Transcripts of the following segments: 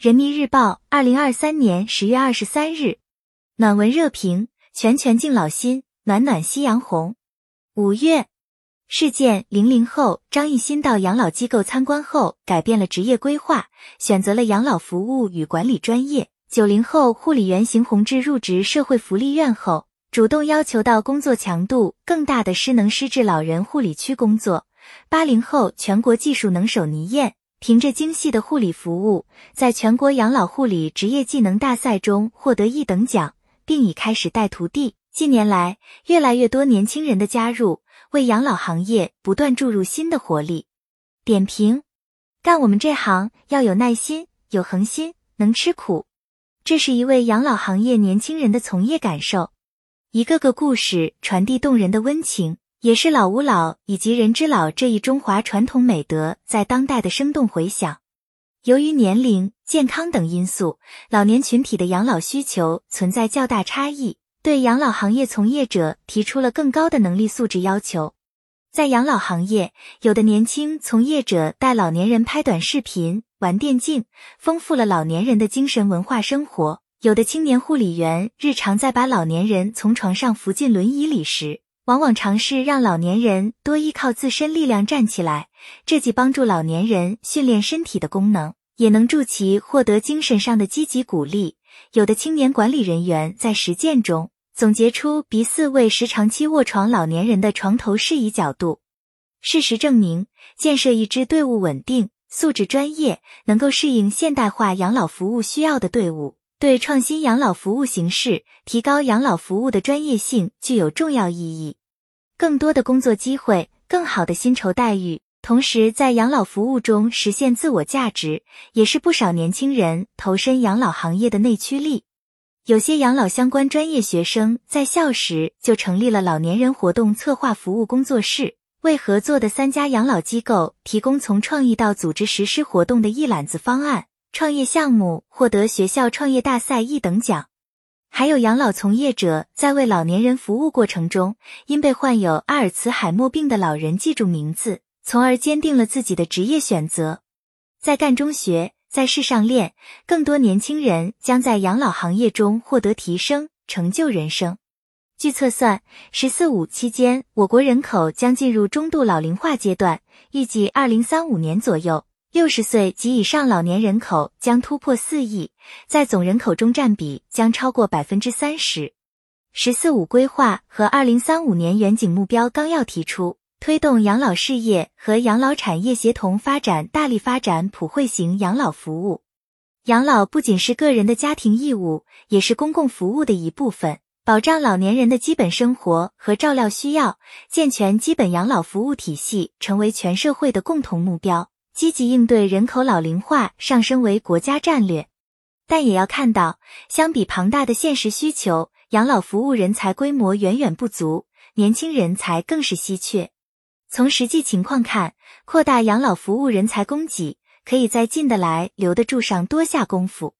人民日报，二零二三年十月二十三日，暖文热评：拳拳敬老心，暖暖夕阳红。五月，事件：零零后张艺兴到养老机构参观后，改变了职业规划，选择了养老服务与管理专业。九零后护理员邢宏志入职社会福利院后，主动要求到工作强度更大的失能失智老人护理区工作。八零后全国技术能手倪燕。凭着精细的护理服务，在全国养老护理职业技能大赛中获得一等奖，并已开始带徒弟。近年来，越来越多年轻人的加入，为养老行业不断注入新的活力。点评：干我们这行要有耐心、有恒心、能吃苦。这是一位养老行业年轻人的从业感受。一个个故事传递动人的温情。也是老吾老以及人之老这一中华传统美德在当代的生动回响。由于年龄、健康等因素，老年群体的养老需求存在较大差异，对养老行业从业者提出了更高的能力素质要求。在养老行业，有的年轻从业者带老年人拍短视频、玩电竞，丰富了老年人的精神文化生活；有的青年护理员日常在把老年人从床上扶进轮椅里时，往往尝试让老年人多依靠自身力量站起来，这既帮助老年人训练身体的功能，也能助其获得精神上的积极鼓励。有的青年管理人员在实践中总结出鼻饲喂时长期卧床老年人的床头适宜角度。事实证明，建设一支队伍稳定、素质专业、能够适应现代化养老服务需要的队伍。对创新养老服务形式、提高养老服务的专业性具有重要意义。更多的工作机会、更好的薪酬待遇，同时在养老服务中实现自我价值，也是不少年轻人投身养老行业的内驱力。有些养老相关专业学生在校时就成立了老年人活动策划服务工作室，为合作的三家养老机构提供从创意到组织实施活动的一揽子方案。创业项目获得学校创业大赛一等奖，还有养老从业者在为老年人服务过程中，因被患有阿尔茨海默病的老人记住名字，从而坚定了自己的职业选择。在干中学，在世上练，更多年轻人将在养老行业中获得提升，成就人生。据测算，“十四五”期间，我国人口将进入中度老龄化阶段，预计二零三五年左右。六十岁及以上老年人口将突破四亿，在总人口中占比将超过百分之三十。“十四五”规划和二零三五年远景目标纲要提出，推动养老事业和养老产业协同发展，大力发展普惠型养老服务。养老不仅是个人的家庭义务，也是公共服务的一部分，保障老年人的基本生活和照料需要，健全基本养老服务体系，成为全社会的共同目标。积极应对人口老龄化上升为国家战略，但也要看到，相比庞大的现实需求，养老服务人才规模远远不足，年轻人才更是稀缺。从实际情况看，扩大养老服务人才供给，可以在进得来、留得住上多下功夫。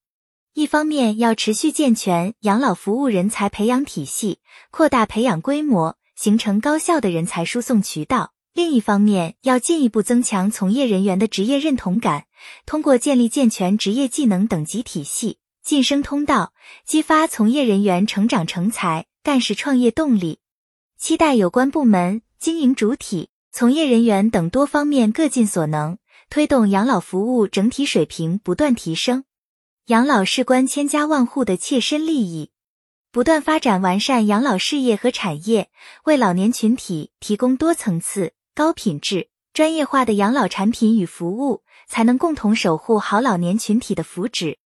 一方面要持续健全养老服务人才培养体系，扩大培养规模，形成高效的人才输送渠道。另一方面，要进一步增强从业人员的职业认同感，通过建立健全职业技能等级体系、晋升通道，激发从业人员成长成才、干事创业动力。期待有关部门、经营主体、从业人员等多方面各尽所能，推动养老服务整体水平不断提升。养老事关千家万户的切身利益。不断发展完善养老事业和产业，为老年群体提供多层次。高品质、专业化的养老产品与服务，才能共同守护好老年群体的福祉。